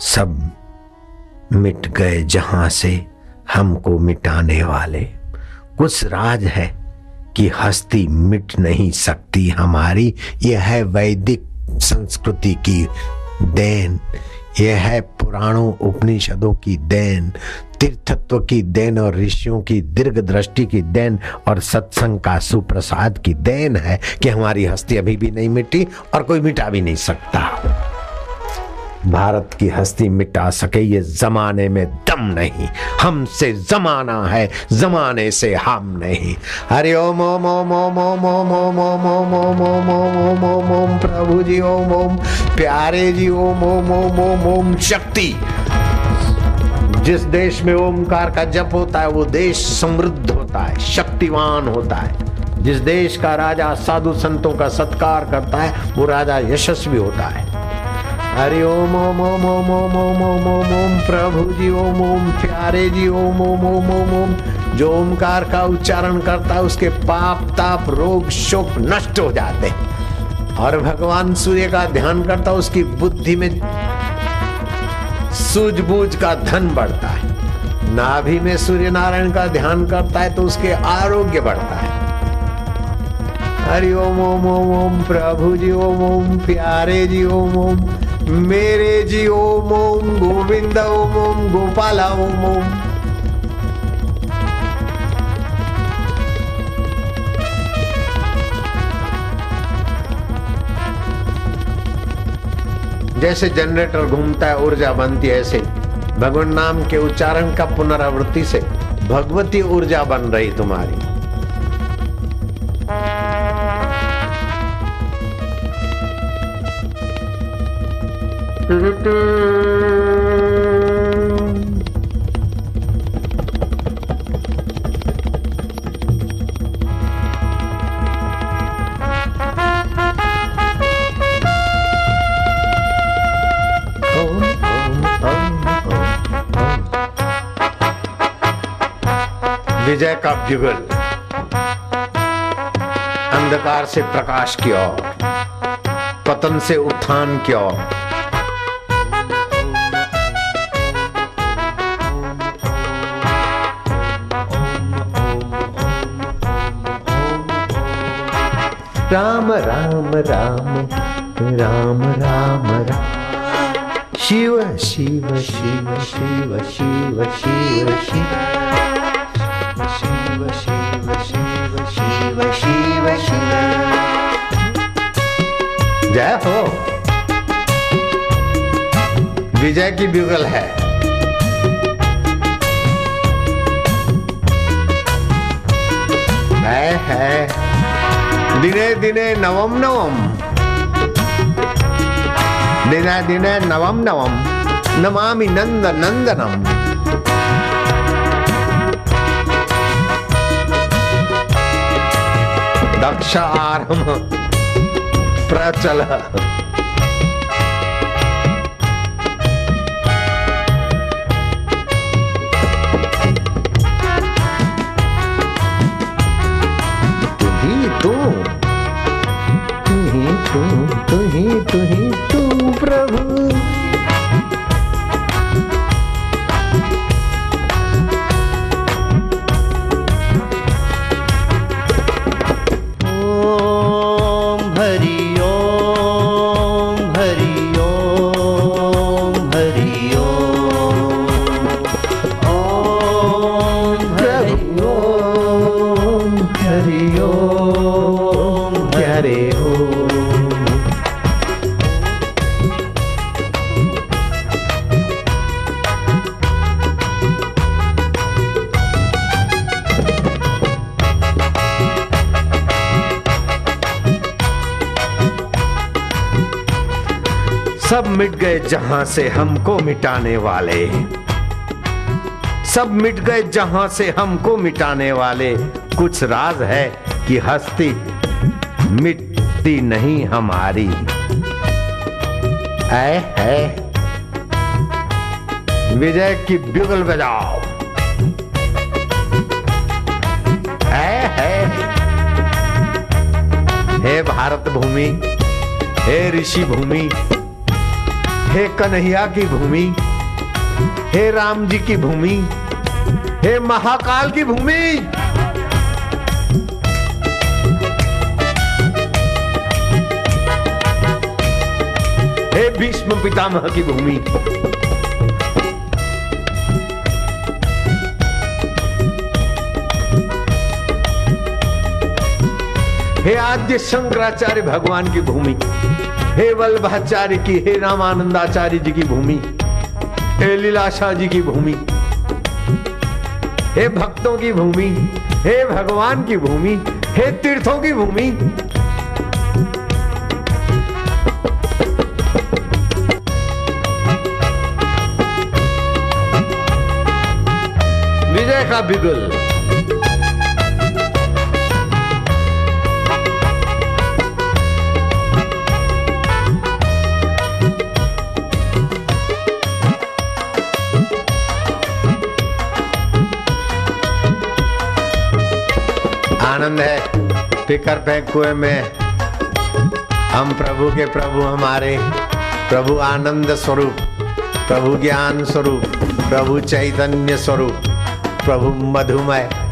सब मिट गए जहाँ से हमको मिटाने वाले। कुछ राज है कि हस्ती मिट नहीं सकती हमारी। यह है वैदिक संस्कृति की देन। यह है पुराणों उपनिषदों की देन। तीर्थत्व की देन और ऋषियों की दीर्घ दृष्टि की देन और सत्संग का सुप्रसाद की देन है कि हमारी हस्ती अभी भी नहीं मिटी और कोई मिटा भी नहीं सकता। भारत की हस्ती मिटा सके ये जमाने में दम नहीं हमसे जमाना है जमाने से हम नहीं हरि ओम ओम ओम ओम ओम ओम ओम ओम ओम ओम ओम ओम ओम ओम प्रभु जी ओम ओम प्यारे जी ओम ओम ओम ओम ओम शक्ति जिस देश में ओमकार का जप होता है वो देश समृद्ध होता है शक्तिवान होता है जिस देश का राजा साधु संतों का सत्कार करता है वो राजा यशस्वी होता है हरि ओम ओम ओम ओम ओम ओम ओम ओम ओम प्रभु जी ओम ओम प्यारे जी ओम ओम ओम ओम ओम जो ओमकार का उच्चारण करता है उसके पाप ताप रोग शोक नष्ट हो जाते और भगवान सूर्य का ध्यान करता है उसकी बुद्धि में सूझबूझ का धन बढ़ता है नाभि में सूर्य नारायण का ध्यान करता है तो उसके आरोग्य बढ़ता है हरि ओम ओम ओम ओम प्रभु जी ओम ओम प्यारे जी ओम ओम मेरे जी ओम ओम गोविंद ओम ओम गोपाला ओम ओम जैसे जनरेटर घूमता है, ऊर्जा बनती है ऐसे। भगवान नाम के उच्चारण का पुनरावृत्ति से भगवती ऊर्जा बन रही तुम्हारी। विजय का युगल अंधकार से प्रकाश की ओर पतन से उत्थान की ओर। राम राम राम राम राम राम। शिव शिव शिव शिव शिव शिव शिव। शिव शिव शिव शिव शिव शिव। जय हो। विजय की बिगल है। है है। दिने दिने नवम नवम। दिने दिने नवम नवम। नमामि नंद नंदनम दक्ष आरम प्रचल। सब मिट गए जहाँ से हमको मिटाने वाले। सब मिट गए जहाँ से हमको मिटाने वाले। कुछ राज है कि हस्ती मिटती नहीं हमारी। है है। विजय की बिगल बजाओ। है है। हे भारत भूमि, हे ऋषि भूमि हे कन्हैया की भूमि, हे राम जी की भूमि, हे महाकाल की भूमि। हे भीष्म पितामह की भूमि। हे आद्य शंकराचार्य भगवान की भूमि। हे वल्लभाचार्य की, हे रामानंदाचार्य जी की भूमि, हे लीलाशाह जी की भूमि, हे भक्तों की भूमि, हे भगवान की भूमि, हे तीर्थों की भूमि। विजय का बिगुल। आनंद है फिकर फेंक में। हम प्रभु के प्रभु हमारे, प्रभु आनंद स्वरूप, प्रभु ज्ञान स्वरूप, प्रभु चैतन्य स्वरूप, प्रभु मधुमय।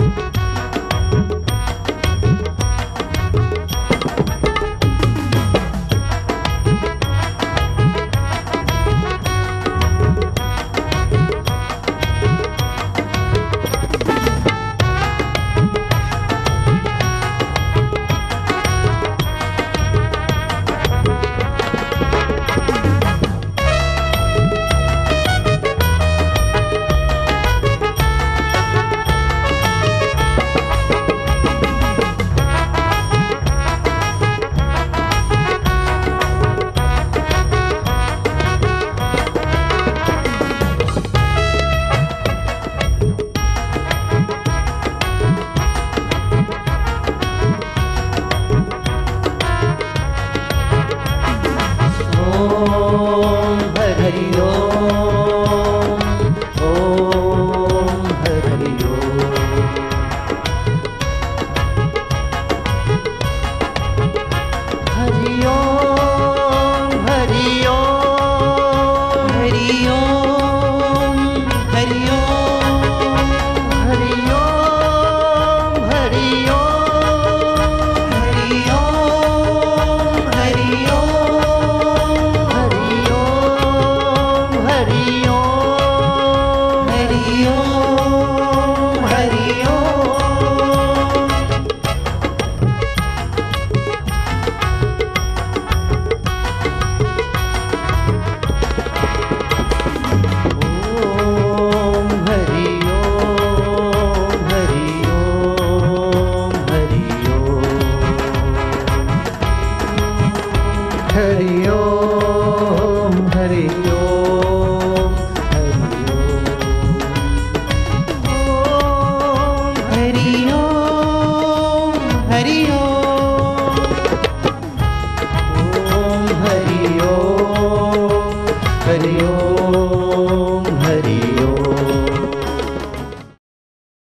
yo